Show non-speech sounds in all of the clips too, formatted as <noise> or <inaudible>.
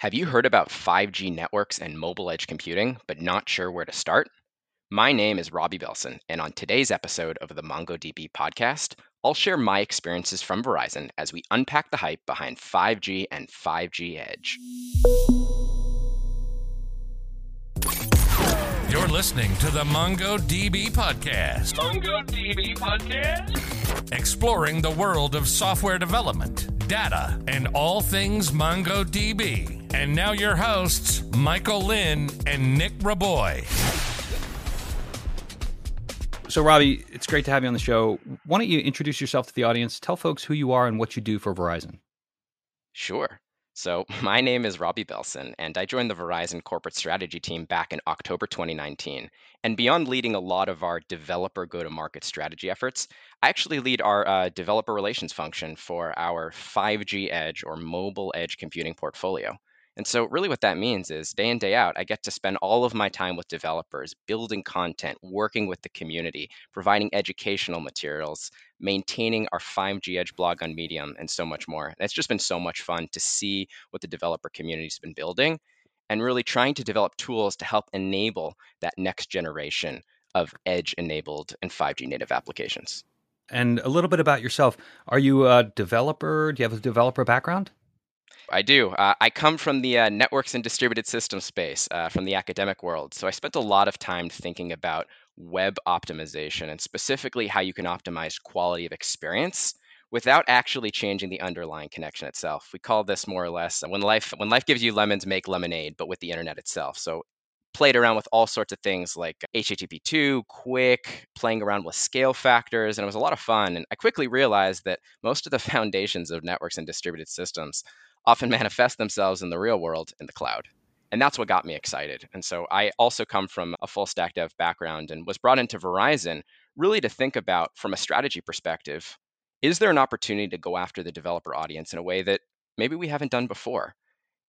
Have you heard about 5G networks and mobile edge computing, but not sure where to start? My name is Robbie Belson, and on today's episode of the MongoDB podcast, I'll share my experiences from Verizon as we unpack the hype behind 5G and 5G Edge. You're listening to the MongoDB podcast. MongoDB podcast. Exploring the world of software development, data, and all things MongoDB. And now your hosts, Michael Lynn and Nic Raboy. So, Robbie, it's great to have you on the show. Why don't you introduce yourself to the audience? Tell folks who you are and what you do for Verizon. Sure. So, <laughs> my name is Robbie Belson, and I joined the Verizon corporate strategy team back in October 2019. And beyond leading a lot of our developer go to market strategy efforts, I actually lead our uh, developer relations function for our 5G Edge or mobile edge computing portfolio. And so, really, what that means is day in, day out, I get to spend all of my time with developers, building content, working with the community, providing educational materials, maintaining our 5G Edge blog on Medium, and so much more. It's just been so much fun to see what the developer community's been building and really trying to develop tools to help enable that next generation of edge enabled and 5G native applications. And a little bit about yourself. Are you a developer? Do you have a developer background? I do. Uh, I come from the uh, networks and distributed system space, uh, from the academic world. So I spent a lot of time thinking about web optimization and specifically how you can optimize quality of experience without actually changing the underlying connection itself. We call this more or less when life when life gives you lemons, make lemonade, but with the internet itself. So played around with all sorts of things like uh, HTTP2, QUIC, playing around with scale factors, and it was a lot of fun. And I quickly realized that most of the <laughs> foundations of networks and distributed systems often <laughs> manifest themselves in the real world in the cloud. And that's what got me excited. And so I also come from a full stack dev background and was brought into Verizon really to think about, from a strategy perspective, is there an opportunity to go after the developer audience in a way that maybe we haven't done before?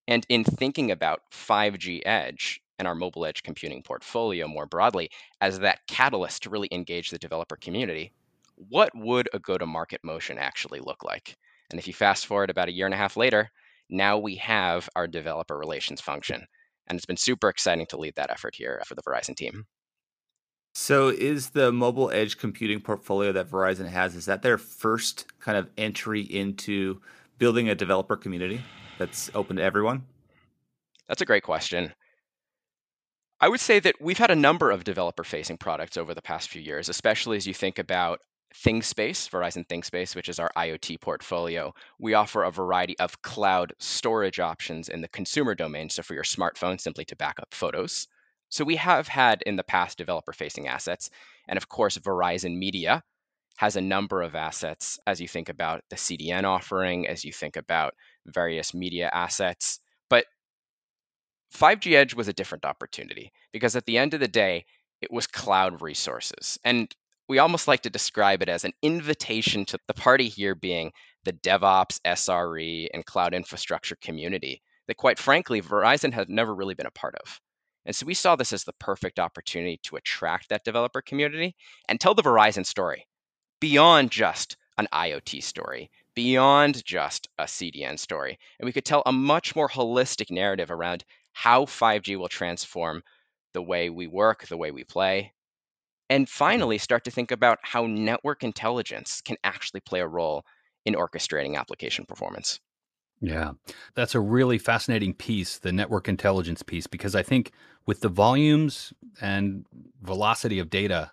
And in thinking about 5G Edge and our mobile edge computing portfolio more broadly as that catalyst to really engage the developer community, what would a go to market motion actually look like? And if you fast forward about a year and a half later, now we have our developer relations function. And it's been super exciting to lead that effort here for the Verizon team. So is the mobile edge computing portfolio that Verizon has is that their first kind of entry into building a developer community that's open to everyone? That's a great question. I would say that we've had a number of developer facing products over the past few years, especially as you think about ThingSpace, Verizon ThingSpace, which is our IoT portfolio, we offer a variety of cloud storage options in the consumer domain. So for your smartphone, simply to back up photos. So we have had in the past developer facing assets. And of course, Verizon Media has a number of assets as you think about the CDN offering, as you think about various media assets. But 5G Edge was a different opportunity because at the end of the day, it was cloud resources. And we almost like to describe it as an invitation to the party here being the DevOps, SRE, and cloud infrastructure community that, quite frankly, Verizon has never really been a part of. And so we saw this as the perfect opportunity to attract that developer community and tell the Verizon story beyond just an IoT story, beyond just a CDN story. And we could tell a much more holistic narrative around how 5G will transform the way we work, the way we play, and mm-hmm. finally, start to think about how network intelligence can actually play a role in orchestrating application performance. Yeah, that's a really fascinating piece, the network intelligence piece, because I think with the volumes and velocity of data,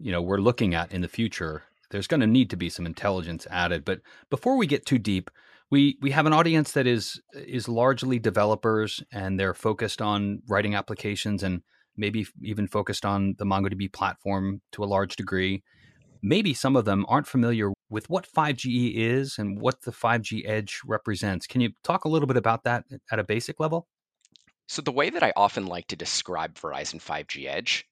you know, we're looking at in the future, there's going to need to be some intelligence added. But before we get too deep, we we have an audience that is is largely developers and they're focused on writing applications and maybe even focused on the MongoDB platform to a large degree. Maybe some of them aren't familiar with what 5G is and what the 5G edge represents. Can you talk a little bit about that at a basic level? So, the way that I often like to describe Verizon 5G Edge,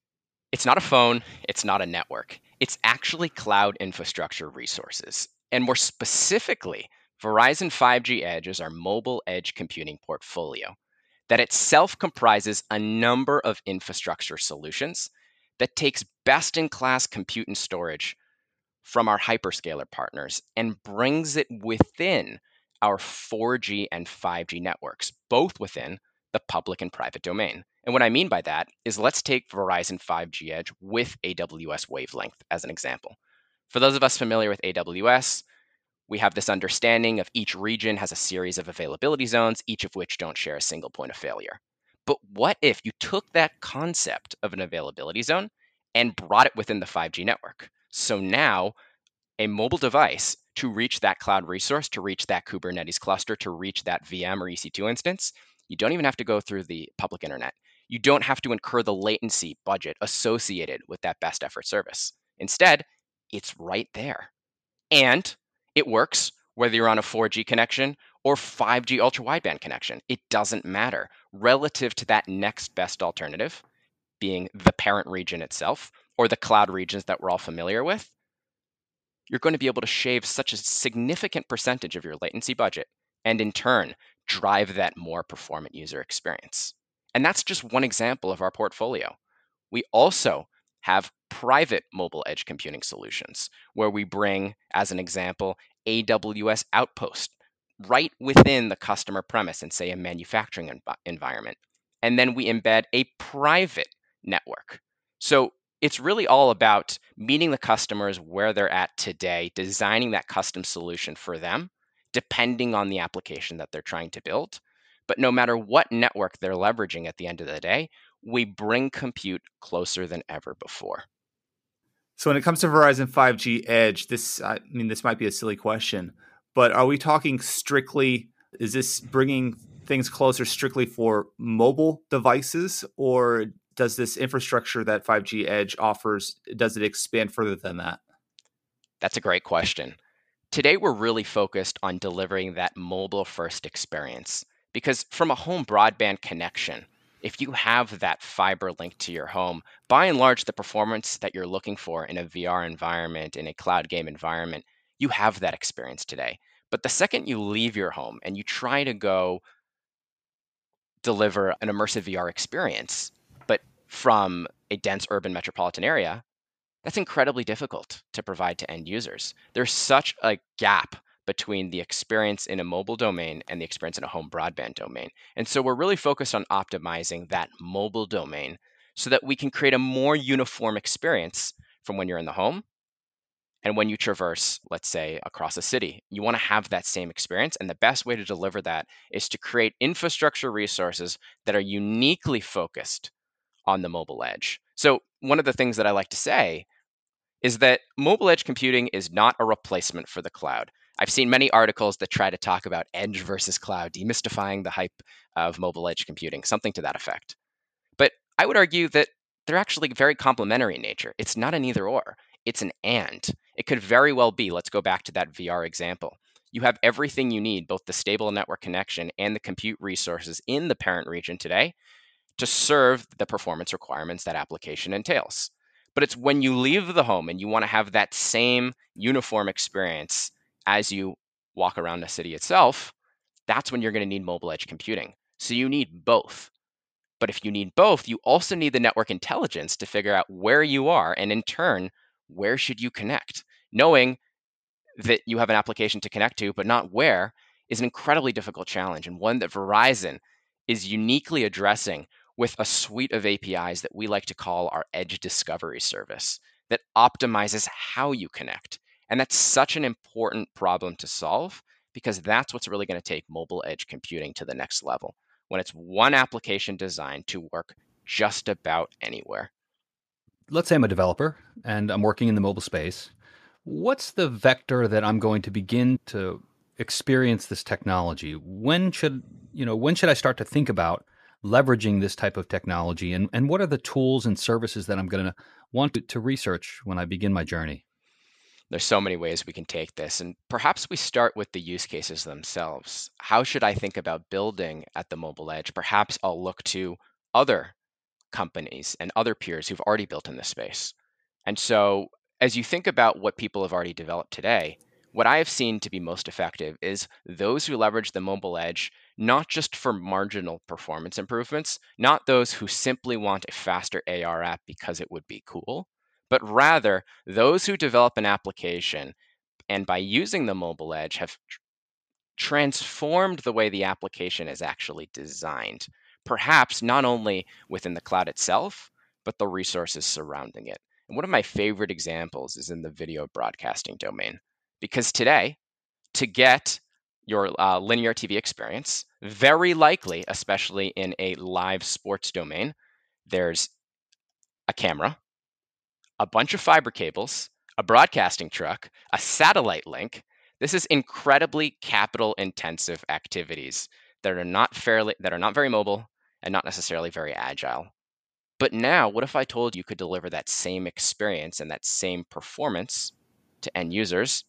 it's not a phone, it's not a network. It's actually cloud infrastructure resources. And more specifically, Verizon 5G Edge is our mobile edge computing portfolio that itself comprises a number of infrastructure solutions that takes best in class compute and storage from our hyperscaler partners and brings it within our 4G and 5G networks, both within the public and private domain. And what I mean by that is let's take Verizon 5G Edge with AWS Wavelength as an example. For those of us familiar with AWS, we have this understanding of each region has a series of availability zones, each of which don't share a single point of failure. But what if you took that concept of an availability zone and brought it within the 5G network? So now a mobile device to reach that cloud resource, to reach that Kubernetes cluster, to reach that VM or EC2 instance, you don't even have to go through the public internet. You don't have to incur the latency budget associated with that best effort service. Instead, it's right there. And it works whether you're on a 4G connection or 5G ultra wideband connection. It doesn't matter relative to that next best alternative, being the parent region itself or the cloud regions that we're all familiar with you're going to be able to shave such a significant percentage of your latency budget and in turn drive that more performant user experience. And that's just one example of our portfolio. We also have private mobile edge computing solutions where we bring, as an example, AWS Outpost right within the customer premise in, say, a manufacturing env- environment. And then we embed a private network. So it's really all about meeting the customers where they're at today, designing that custom solution for them, depending on the application that they're trying to build. But no matter what network they're leveraging at the end of the day, we bring compute closer than ever before. So when it comes to Verizon 5G Edge, this I mean this might be a silly question, but are we talking strictly is this bringing things closer strictly for mobile devices or does this infrastructure that 5G Edge offers does it expand further than that? That's a great question. Today we're really focused on delivering that mobile first experience because from a home broadband connection, if you have that fiber link to your home, by and large the performance that you're looking for in a VR environment, in a cloud game environment, you have that experience today. But the second you leave your home and you try to go deliver an immersive VR experience, but from a dense urban metropolitan area, that's incredibly difficult to provide to end users. There's such a gap between the experience in a mobile domain and the experience in a home broadband domain. And so we're really focused on optimizing that mobile domain so that we can create a more uniform experience from when you're in the home and when you traverse, let's say, across a city. You want to have that same experience. And the best way to deliver that is to create infrastructure resources that are uniquely focused on the mobile edge. So, one of the things that I like to say is that mobile edge computing is not a replacement for the cloud. I've seen many articles that try to talk about edge versus cloud, demystifying the hype of mobile edge computing, something to that effect. But I would argue that they're actually very complementary in nature. It's not an either or, it's an and. It could very well be, let's go back to that VR example. You have everything you need, both the stable network connection and the compute resources in the parent region today to serve the performance requirements that application entails. But it's when you leave the home and you want to have that same uniform experience as you walk around the city itself, that's when you're going to need mobile edge computing. So you need both. But if you need both, you also need the network intelligence to figure out where you are and in turn, where should you connect? Knowing that you have an application to connect to, but not where, is an incredibly difficult challenge and one that Verizon is uniquely addressing with a suite of APIs that we like to call our Edge Discovery Service that optimizes how you connect. And that's such an important problem to solve because that's what's really going to take mobile edge computing to the next level when it's one application designed to work just about anywhere. Let's say I'm a developer and I'm working in the mobile space. What's the vector that I'm going to begin to experience this technology? When should, you know, when should I start to think about leveraging this type of technology and, and what are the tools and services that I'm going to want to, to research when I begin my journey? There's so many ways we can take this, and perhaps we start with the use cases themselves. How should I think about building at the mobile edge? Perhaps I'll look to other companies and other peers who've already built in this space. And so, as you think about what people have already developed today, what I have seen to be most effective is those who leverage the mobile edge not just for marginal performance improvements, not those who simply want a faster AR app because it would be cool, but rather those who develop an application and by using the mobile edge have transformed the way the application is actually designed, perhaps not only within the cloud itself, but the resources surrounding it. And one of my favorite examples is in the video broadcasting domain. Because today, to get your uh, linear TV experience, very likely, especially in a live sports domain, there's a camera, a bunch of fiber cables, a broadcasting truck, a satellite link, this is incredibly capital intensive activities that are not fairly that are not very mobile and not necessarily very agile. But now, what if I told you could deliver that same experience and that same performance to end users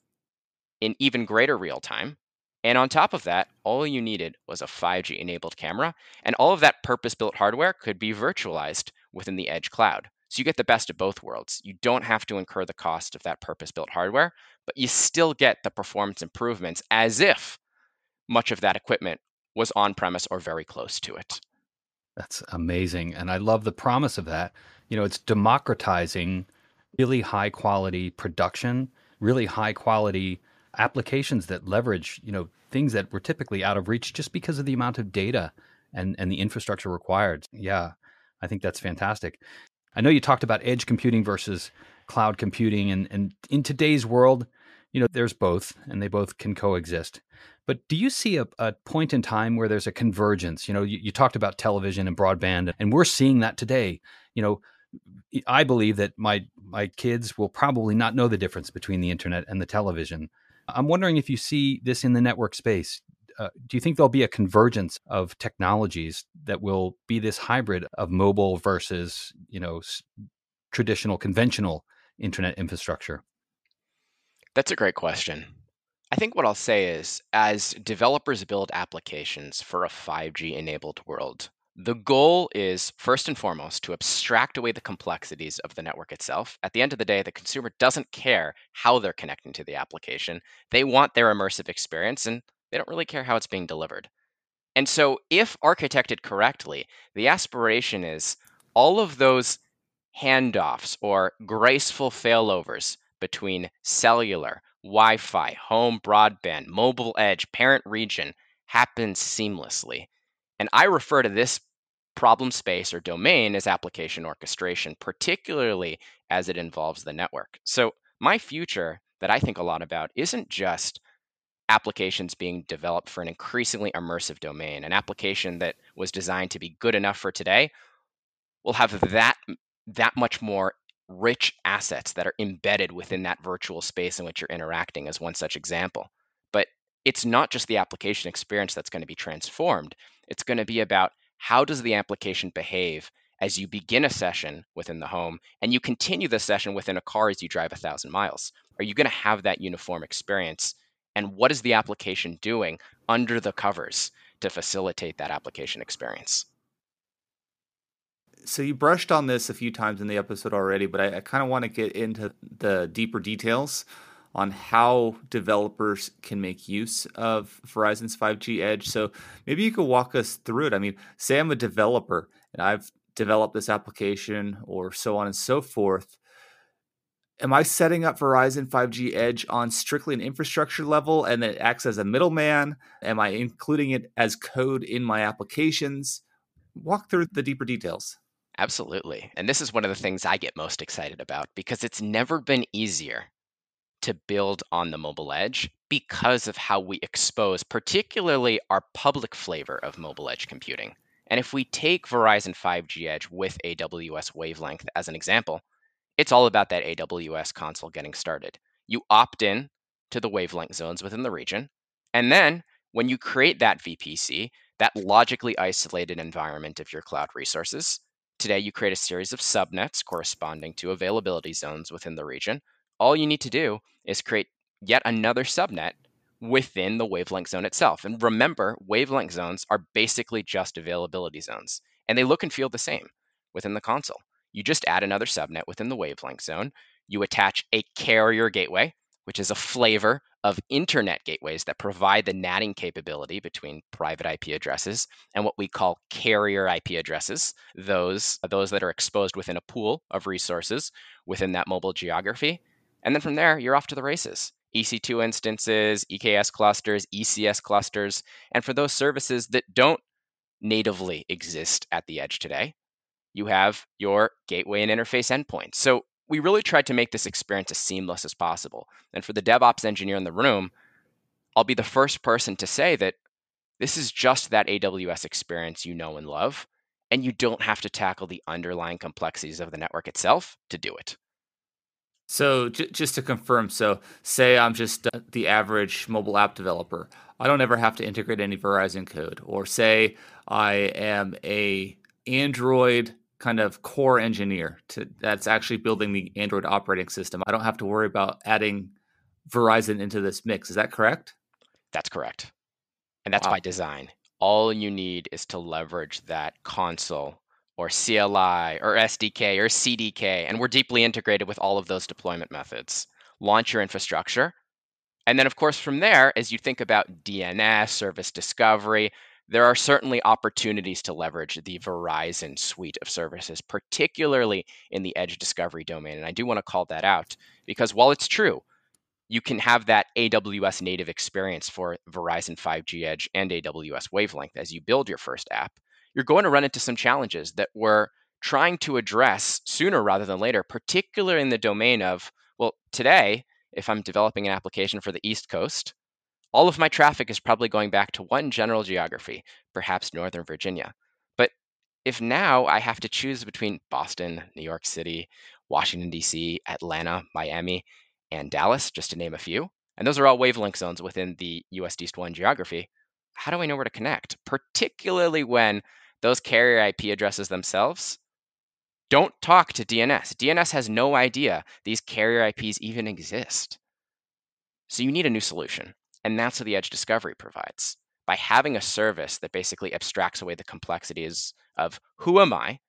in even greater real time? And on top of that, all you needed was a 5G enabled camera, and all of that purpose built hardware could be virtualized within the Edge cloud. So you get the best of both worlds. You don't have to incur the cost of that purpose built hardware, but you still get the performance improvements as if much of that equipment was on premise or very close to it. That's amazing. And I love the promise of that. You know, it's democratizing really high quality production, really high quality applications that leverage, you know, things that were typically out of reach just because of the amount of data and, and the infrastructure required. Yeah, I think that's fantastic. I know you talked about edge computing versus cloud computing, and, and in today's world, you know, there's both, and they both can coexist. But do you see a, a point in time where there's a convergence? You know, you, you talked about television and broadband, and we're seeing that today. You know, I believe that my my kids will probably not know the difference between the internet and the television. I'm wondering if you see this in the network space uh, do you think there'll be a convergence of technologies that will be this hybrid of mobile versus you know traditional conventional internet infrastructure that's a great question i think what i'll say is as developers build applications for a 5g enabled world the goal is first and foremost to abstract away the complexities of the network itself. At the end of the day, the consumer doesn't care how they're connecting to the application. They want their immersive experience, and they don't really care how it's being delivered. And so, if architected correctly, the aspiration is all of those handoffs or graceful failovers between cellular, Wi Fi, home broadband, mobile edge, parent region happen seamlessly. And I refer to this problem space or domain as application orchestration, particularly as it involves the network. So, my future that I think a lot about isn't just applications being developed for an increasingly immersive domain. An application that was designed to be good enough for today will have that that much more rich assets that are embedded within that virtual space in which you're interacting as one such example. But it's not just the application experience that's going to be transformed. It's going to be about how does the application behave as you begin a session within the home and you continue the session within a car as you drive a thousand miles? Are you going to have that uniform experience and what is the application doing under the covers to facilitate that application experience? So you brushed on this a few times in the episode already but i, I kind of want to get into the deeper details on how developers can make use of verizon's 5g edge. So maybe you could walk us through it. I mean say i'm a developer and i've developed this application or so on and so forth am I setting up Verizon 5G Edge on strictly an infrastructure level and it acts as a middleman? Am I including it as code in my applications? Walk through the deeper details. Absolutely. And this is one of the things I get most excited about because it's never been easier to build on the mobile edge because of how we expose, particularly our public flavor of mobile edge computing. And if we take Verizon 5G Edge with AWS Wavelength as an example, it's all about that AWS console getting started. You opt in to the wavelength zones within the region. And then when you create that VPC, that logically isolated environment of your cloud resources, today you create a series of subnets corresponding to availability zones within the region. All you need to do is create yet another subnet within the wavelength zone itself. And remember, wavelength zones are basically just availability zones, and they look and feel the same within the console you just add another subnet within the wavelength zone. You attach a carrier gateway, which is a flavor of internet gateways that provide the NATing capability between private IP addresses and what we call carrier IP addresses, those, those that are exposed within a pool of resources within that mobile geography. And then from there, you're off to the races. EC2 instances, EKS clusters, ECS clusters, and for those services that don't natively exist at the edge today, you have your gateway and interface endpoints. So we really tried to make this experience as seamless as possible. And for the DevOps engineer in the room, I'll be the first person to say that this is just that AWS experience you know and love, and you don't have to tackle the underlying complexities of the network itself to do it. So j- just to confirm, so say I'm just uh, the average mobile app developer. I don't ever have to integrate any Verizon code. Or say I am a Android kind of core engineer to, that's actually building the Android operating system. I don't have to worry about adding Verizon into this mix. Is that correct? That's correct. And that's wow. by design. All you need is to leverage that console or CLI or SDK or CDK. And we're deeply integrated with all of those deployment methods. Launch your infrastructure. And then, of course, from there, as you think about DNS, service discovery, there are certainly opportunities to leverage the Verizon suite of services, particularly in the edge discovery domain. And I do want to call that out because while it's true, you can have that AWS native experience for Verizon 5G Edge and AWS Wavelength as you build your first app you're going to run into some challenges that we're trying to address sooner rather than later, particularly in the domain of, well, today, if I'm developing an application for the East Coast, all of my traffic is probably going back to one general geography, perhaps Northern Virginia. But if now I have to choose between Boston, New York City, Washington, D.C., Atlanta, Miami, and Dallas, just to name a few, and those are all wavelength zones within the US East 1 geography, how do I know where to connect? Particularly when those carrier IP addresses themselves don't talk to DNS. DNS has no idea these carrier IPs even exist. So you need a new solution. And that's what the Edge Discovery provides. By having a service that basically abstracts away the complexities of who am I,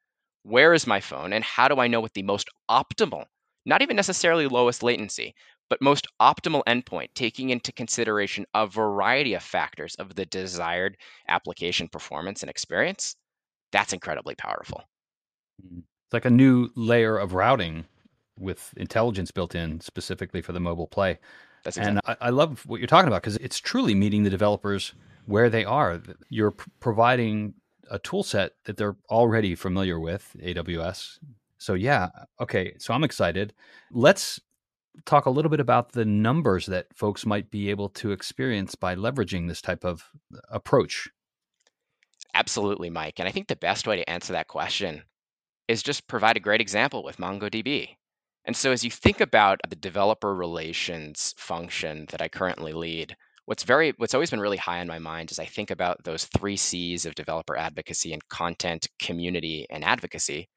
where is my phone, and how do I know what the most optimal, not even necessarily lowest latency, but most optimal endpoint, taking into consideration a variety of factors of the desired application performance and experience, that's incredibly powerful. Mm. It's like a new layer of routing with intelligence built in specifically for the mobile play. That's exactly. And I, I love what you're talking about because it's truly meeting the developers where they are. You're p- providing a tool set that they're already familiar with, AWS. So, yeah, okay, so I'm excited. Let's talk a little bit about the numbers that folks might be able to experience by leveraging this type of approach. Absolutely, Mike. And I think the best way to answer that question is just provide a great example with MongoDB. And so as you think about the developer relations function that I currently lead, what's very what's always been really high on my mind is I think about those 3 Cs of developer advocacy and content, community, and advocacy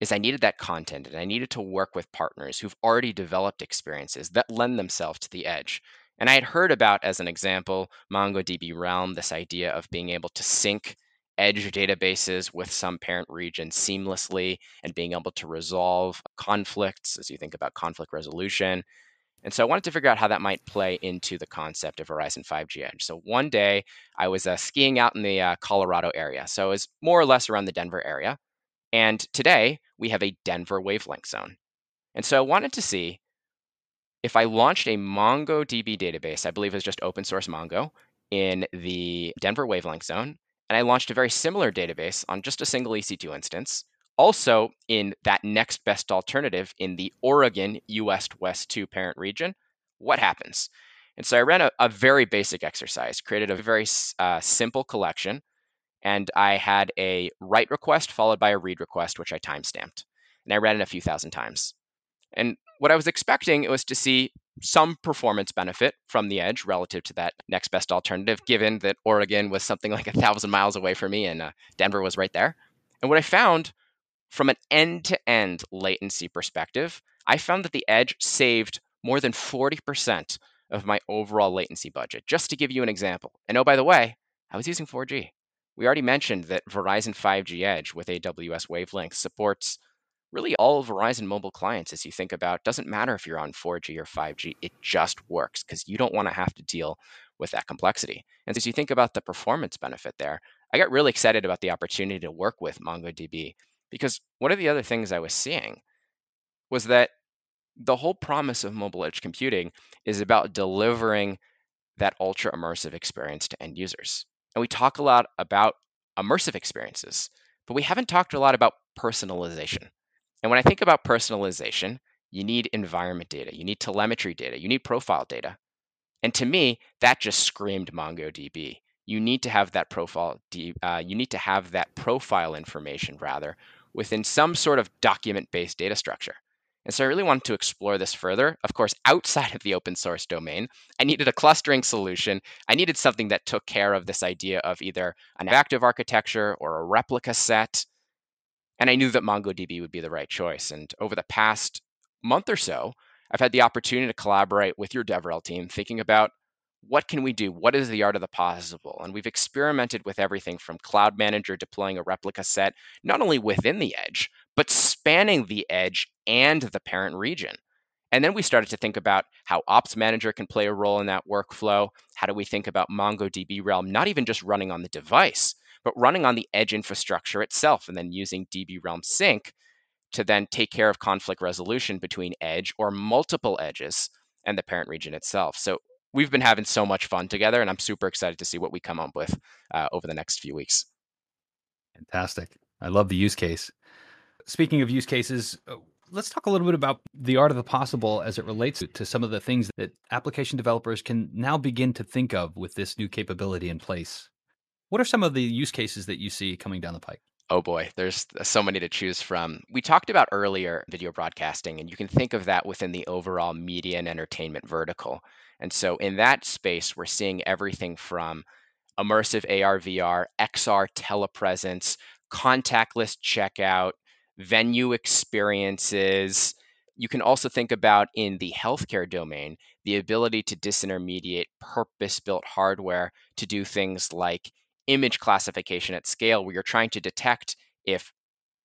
is I needed that content and I needed to work with partners who've already developed experiences that lend themselves to the edge. And I had heard about, as an example, MongoDB Realm, this idea of being able to sync edge databases with some parent region seamlessly and being able to resolve conflicts as you think about conflict resolution. And so I wanted to figure out how that might play into the concept of Verizon 5G Edge. So one day I was uh, skiing out in the uh, Colorado area. So it was more or less around the Denver area. And today we have a Denver wavelength zone. And so I wanted to see if I launched a MongoDB database, I believe it was just open source Mongo, in the Denver wavelength zone, and I launched a very similar database on just a single EC2 instance, also in that next best alternative in the Oregon US West 2 parent region, what happens? And so I ran a, a very basic exercise, created a very uh, simple collection, and I had a write request followed by a read request, which I timestamped. And I ran it a few thousand times. And what I was expecting was to see some performance benefit from the edge relative to that next best alternative, given that Oregon was something like a thousand miles away from me and uh, Denver was right there. And what I found from an end to end latency perspective, I found that the edge saved more than 40% of my overall latency budget, just to give you an example. And oh, by the way, I was using 4G. We already mentioned that Verizon 5G Edge with AWS Wavelength supports really all Verizon mobile clients as you think about doesn't matter if you're on 4G or 5G, it just works because you don't want to have to deal with that complexity. And so as you think about the performance benefit there, I got really excited about the opportunity to work with MongoDB because one of the other things I was seeing was that the whole promise of mobile edge computing is about delivering that ultra immersive experience to end users. And we talk a lot about immersive experiences, but we haven't talked a lot about personalization. And when I think about personalization, you need environment data, you need telemetry data, you need profile data. And to me, that just screamed MongoDB. You need to have that profile, uh, you need to have that profile information rather within some sort of document-based data structure. And so I really wanted to explore this further. Of course, outside of the open source domain, I needed a clustering solution. I needed something that took care of this idea of either an active architecture or a replica set. And I knew that MongoDB would be the right choice. And over the past month or so, I've had the opportunity to collaborate with your DevRel team, thinking about what can we do? What is the art of the possible? And we've experimented with everything from Cloud Manager deploying a replica set, not only within the edge, but spanning the edge and the parent region. And then we started to think about how Ops Manager can play a role in that workflow. How do we think about MongoDB Realm not even just running on the device, but running on the edge infrastructure itself, and then using DB Realm Sync to then take care of conflict resolution between edge or multiple edges and the parent region itself. So we've been having so much fun together, and I'm super excited to see what we come up with uh, over the next few weeks. Fantastic. I love the use case. Speaking of use cases, uh, let's talk a little bit about the art of the possible as it relates to some of the things that application developers can now begin to think of with this new capability in place. What are some of the use cases that you see coming down the pike? Oh boy, there's so many to choose from. We talked about earlier video broadcasting, and you can think of that within the overall media and entertainment vertical. And so in that space, we're seeing everything from immersive AR, VR, XR telepresence, contactless checkout, venue experiences. You can also think about in the healthcare domain the ability to disintermediate purpose built hardware to do things like image classification at scale where you're trying to detect if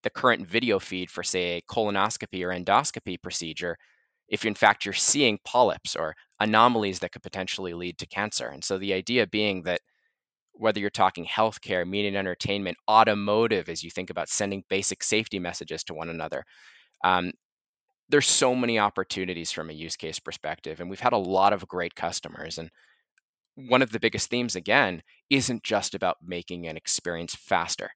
the current video feed for, say, a colonoscopy or endoscopy procedure, if in fact you're seeing polyps or anomalies that could potentially lead to cancer. And so the idea being that whether you're talking healthcare, media and entertainment, automotive, as you think about sending basic safety messages to one another, um, there's so many opportunities from a use case perspective. And we've had a lot of great customers. And one of the biggest themes, again, isn't just about making an experience faster.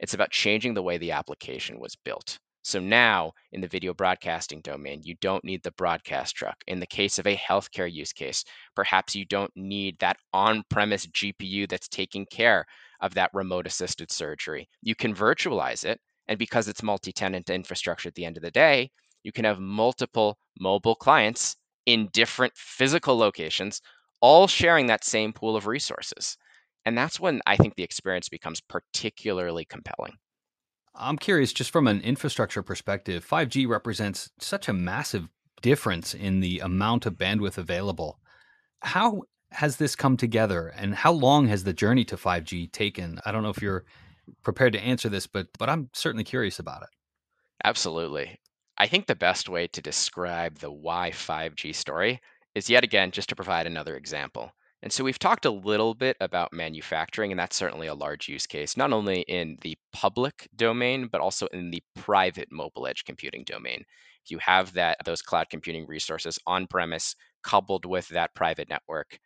It's about changing the way the application was built. So now in the video broadcasting domain, you don't need the broadcast truck. In the case of a healthcare use case, perhaps you don't need that on premise GPU that's taking care of that remote assisted surgery. You can virtualize it. And because it's multi tenant infrastructure at the end of the day, you can have multiple mobile clients in different physical locations all sharing that same pool of resources. And that's when I think the experience becomes particularly compelling. I'm curious, just from an infrastructure perspective, 5G represents such a massive difference in the amount of bandwidth available. How has this come together and how long has the journey to 5G taken? I don't know if you're prepared to answer this, but but I'm certainly curious about it. Absolutely. I think the best way to describe the why 5G story is yet again just to provide another example. And so we've talked a little bit about manufacturing, and that's certainly a large use case, not only in the public domain, but also in the private mobile edge computing domain. If you have that those cloud computing resources on premise coupled with that private network,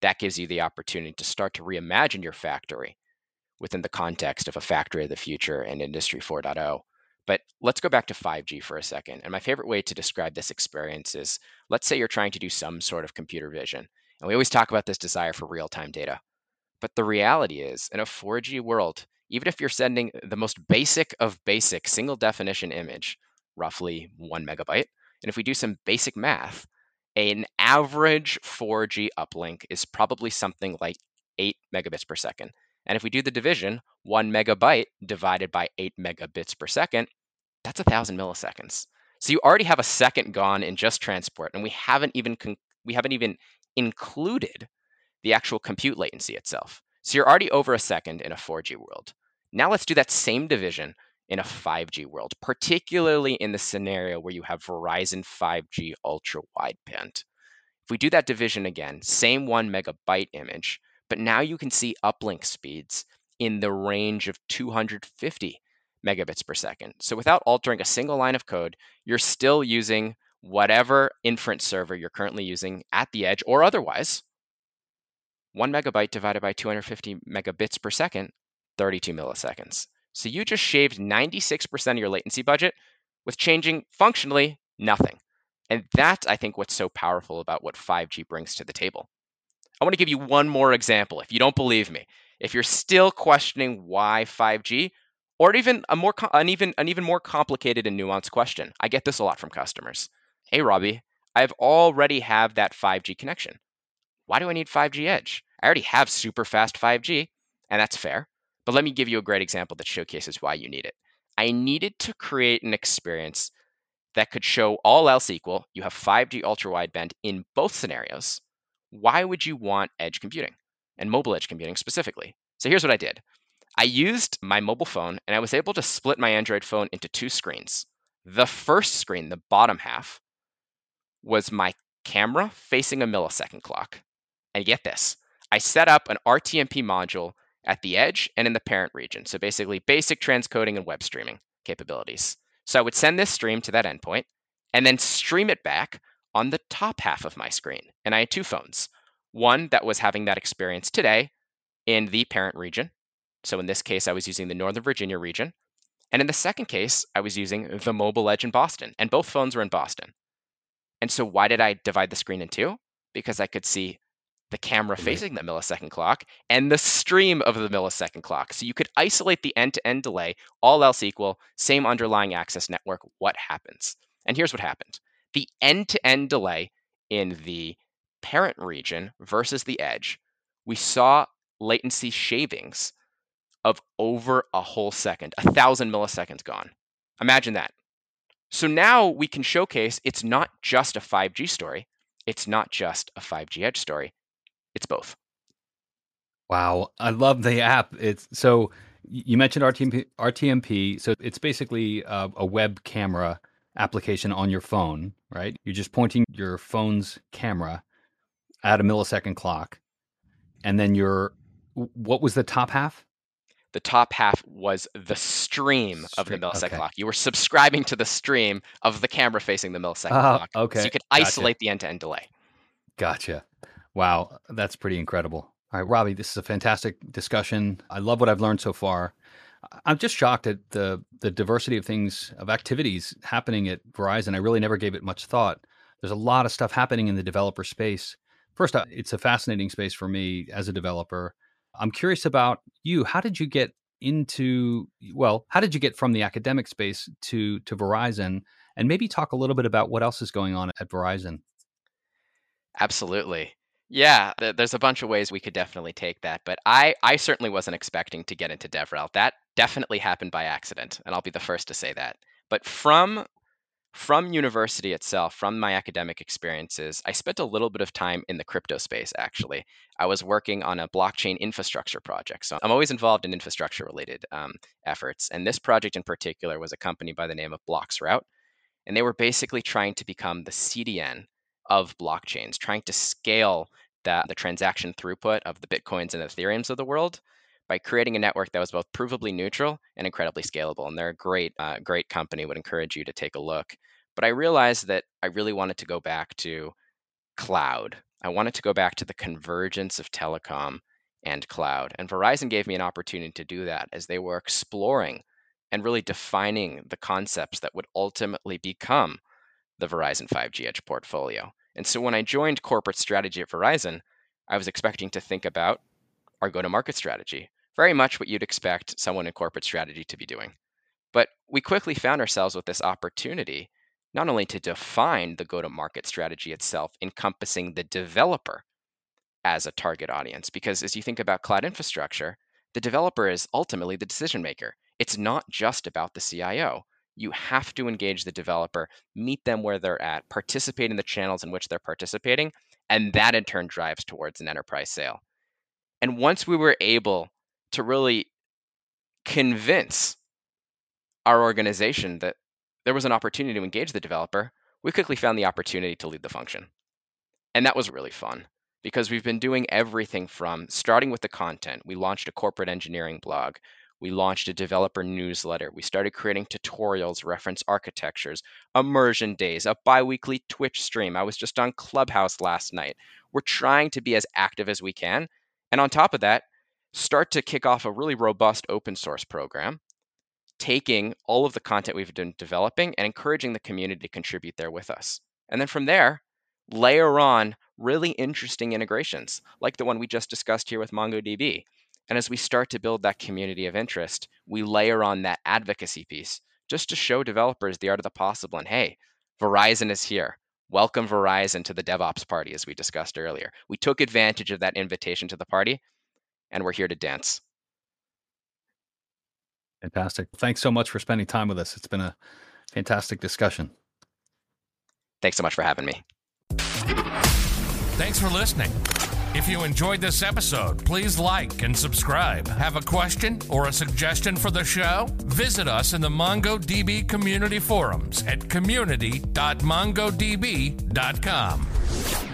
that gives you the opportunity to start to reimagine your factory within the context of a factory of the future and industry 4.0 but let's go back to 5G for a second. And my favorite way to describe this experience is let's say you're trying to do some sort of computer vision. And we always talk about this desire for real time data. But the reality is, in a 4G world, even if you're sending the most basic of basic single definition image, roughly one megabyte, and if we do some basic math, an average 4G uplink is probably something like 8 megabits per second. And if we do the division, one megabyte divided by eight megabits per second, that's a thousand milliseconds. So you already have a second gone in just transport, and we haven't even con- we haven't even included the actual compute latency itself. So you're already over a second in a 4G world. Now let's do that same division in a 5G world, particularly in the scenario where you have Verizon 5G ultra wideband. If we do that division again, same one megabyte image, but now you can see uplink speeds in the range of 250 megabits per second. So without altering a single line of code, you're still using whatever inference server you're currently using at the edge or otherwise, one megabyte divided by 250 megabits per second, 32 milliseconds. So you just shaved 96% of your latency budget with changing functionally nothing. And that's, I think, what's so powerful about what 5G brings to the table. I want to give you one more example if you don't believe me. If you're still questioning why 5G, or even a more an even an even more complicated and nuanced question. I get this a lot from customers. Hey Robbie, I've already have that 5G connection. Why do I need 5G Edge? I already have super fast 5G, and that's fair. But let me give you a great example that showcases why you need it. I needed to create an experience that could show all else equal, you have 5G ultra wideband in both scenarios. Why would you want edge computing and mobile edge computing specifically? So here's what I did I used my mobile phone and I was able to split my Android phone into two screens. The first screen, the bottom half, was my camera facing a millisecond clock. And get this I set up an RTMP module at the edge and in the parent region. So basically, basic transcoding and web streaming capabilities. So I would send this stream to that endpoint and then stream it back on the top half of my screen. And I had two phones one that was having that experience today in the parent region. So in this case, I was using the Northern Virginia region. And in the second case, I was using the mobile edge in Boston, and both phones were in Boston. And so, why did I divide the screen in two? Because I could see the camera mm-hmm. facing the millisecond clock and the stream of the millisecond clock. So you could isolate the end to end delay, all else equal, same underlying access network. What happens? And here's what happened the end to end delay in the parent region versus the edge, we saw latency shavings of over a whole second, a thousand milliseconds gone. Imagine that. So now we can showcase it's not just a 5G story, it's not just a 5G edge story, it's both. Wow, I love the app. It's so you mentioned RTMP, RTMP so it's basically a, a web camera application on your phone, right? You're just pointing your phone's camera at a millisecond clock, and then your what was the top half? The top half was the stream, of the millisecond okay. clock. You were subscribing to the stream of the camera facing the millisecond uh, clock. Okay. So you could isolate gotcha. the end-to-end delay. Gotcha. Wow, that's pretty incredible. All right, Robbie, this is a fantastic discussion. I love what I've learned so far. I'm just shocked at the the diversity of things of activities happening at Verizon. I really never gave it much thought. There's a lot of stuff happening in the developer space. First, uh, it's a fascinating space for me as a developer. I'm curious about you. How did you get into well, how did you get from the academic space to to Verizon and maybe talk a little bit about what else is going on at Verizon? Absolutely. Yeah, there's a bunch of ways we could definitely take that, but I I certainly wasn't expecting to get into DevRel. That definitely happened by accident, and I'll be the first to say that. But from from university itself, from my academic experiences, I spent a little bit of time in the crypto space actually. I was working on a blockchain infrastructure project. So I'm always involved in infrastructure related um, efforts. And this project in particular was a company by the name of Bloxroute. And they were basically trying to become the CDN of blockchains, trying to scale the, the transaction throughput of the Bitcoins and Ethereums of the world by creating a network that was both provably neutral and incredibly scalable. And they're a great, uh, great company. Would encourage you to take a look. But I realized that I really wanted to go back to cloud. I wanted to go back to the convergence of telecom and cloud. And Verizon gave me an opportunity to do that as they were exploring and really defining the concepts that would ultimately become the Verizon 5G Edge portfolio. And so when I joined corporate strategy at Verizon, I was expecting to think about our go to market strategy, very much what you'd expect someone in corporate strategy to be doing. But we quickly found ourselves with this opportunity not only to define the go to market strategy itself, encompassing the developer as a target audience, because as you think about cloud infrastructure, the developer is ultimately the decision maker. It's not just about the CIO you have to engage the developer, meet them where they're at, participate in the channels in which they're participating, and that in turn drives towards an enterprise sale. And once we were able to really convince our organization that there was an opportunity to engage the developer, we quickly found the opportunity to lead the function. And that was really fun because we've been doing everything from starting with the content. We launched a corporate engineering blog. We launched a developer newsletter. We started creating tutorials, reference architectures, immersion days, a bi weekly Twitch stream. I was just on Clubhouse last night. We're trying to be as active as we can. And on top of that, start to kick off a really robust open source program, taking all of the content we've been developing and encouraging the community to contribute there with us. And then from there, layer on really interesting integrations like the one we just discussed here with MongoDB and as we start to build that community of interest, we layer on that advocacy piece just to show developers the art of the possible. And hey, Verizon is here. Welcome Verizon to the DevOps party, as we discussed earlier. We took advantage of that invitation to the party, and we're here to dance. Fantastic. Thanks so much for spending time with us. It's been a fantastic discussion. Thanks so much for having me. Thanks for listening. If you enjoyed this episode, please like and subscribe. Have a question or a suggestion for the show? Visit us in the MongoDB community forums at community.mongodb.com.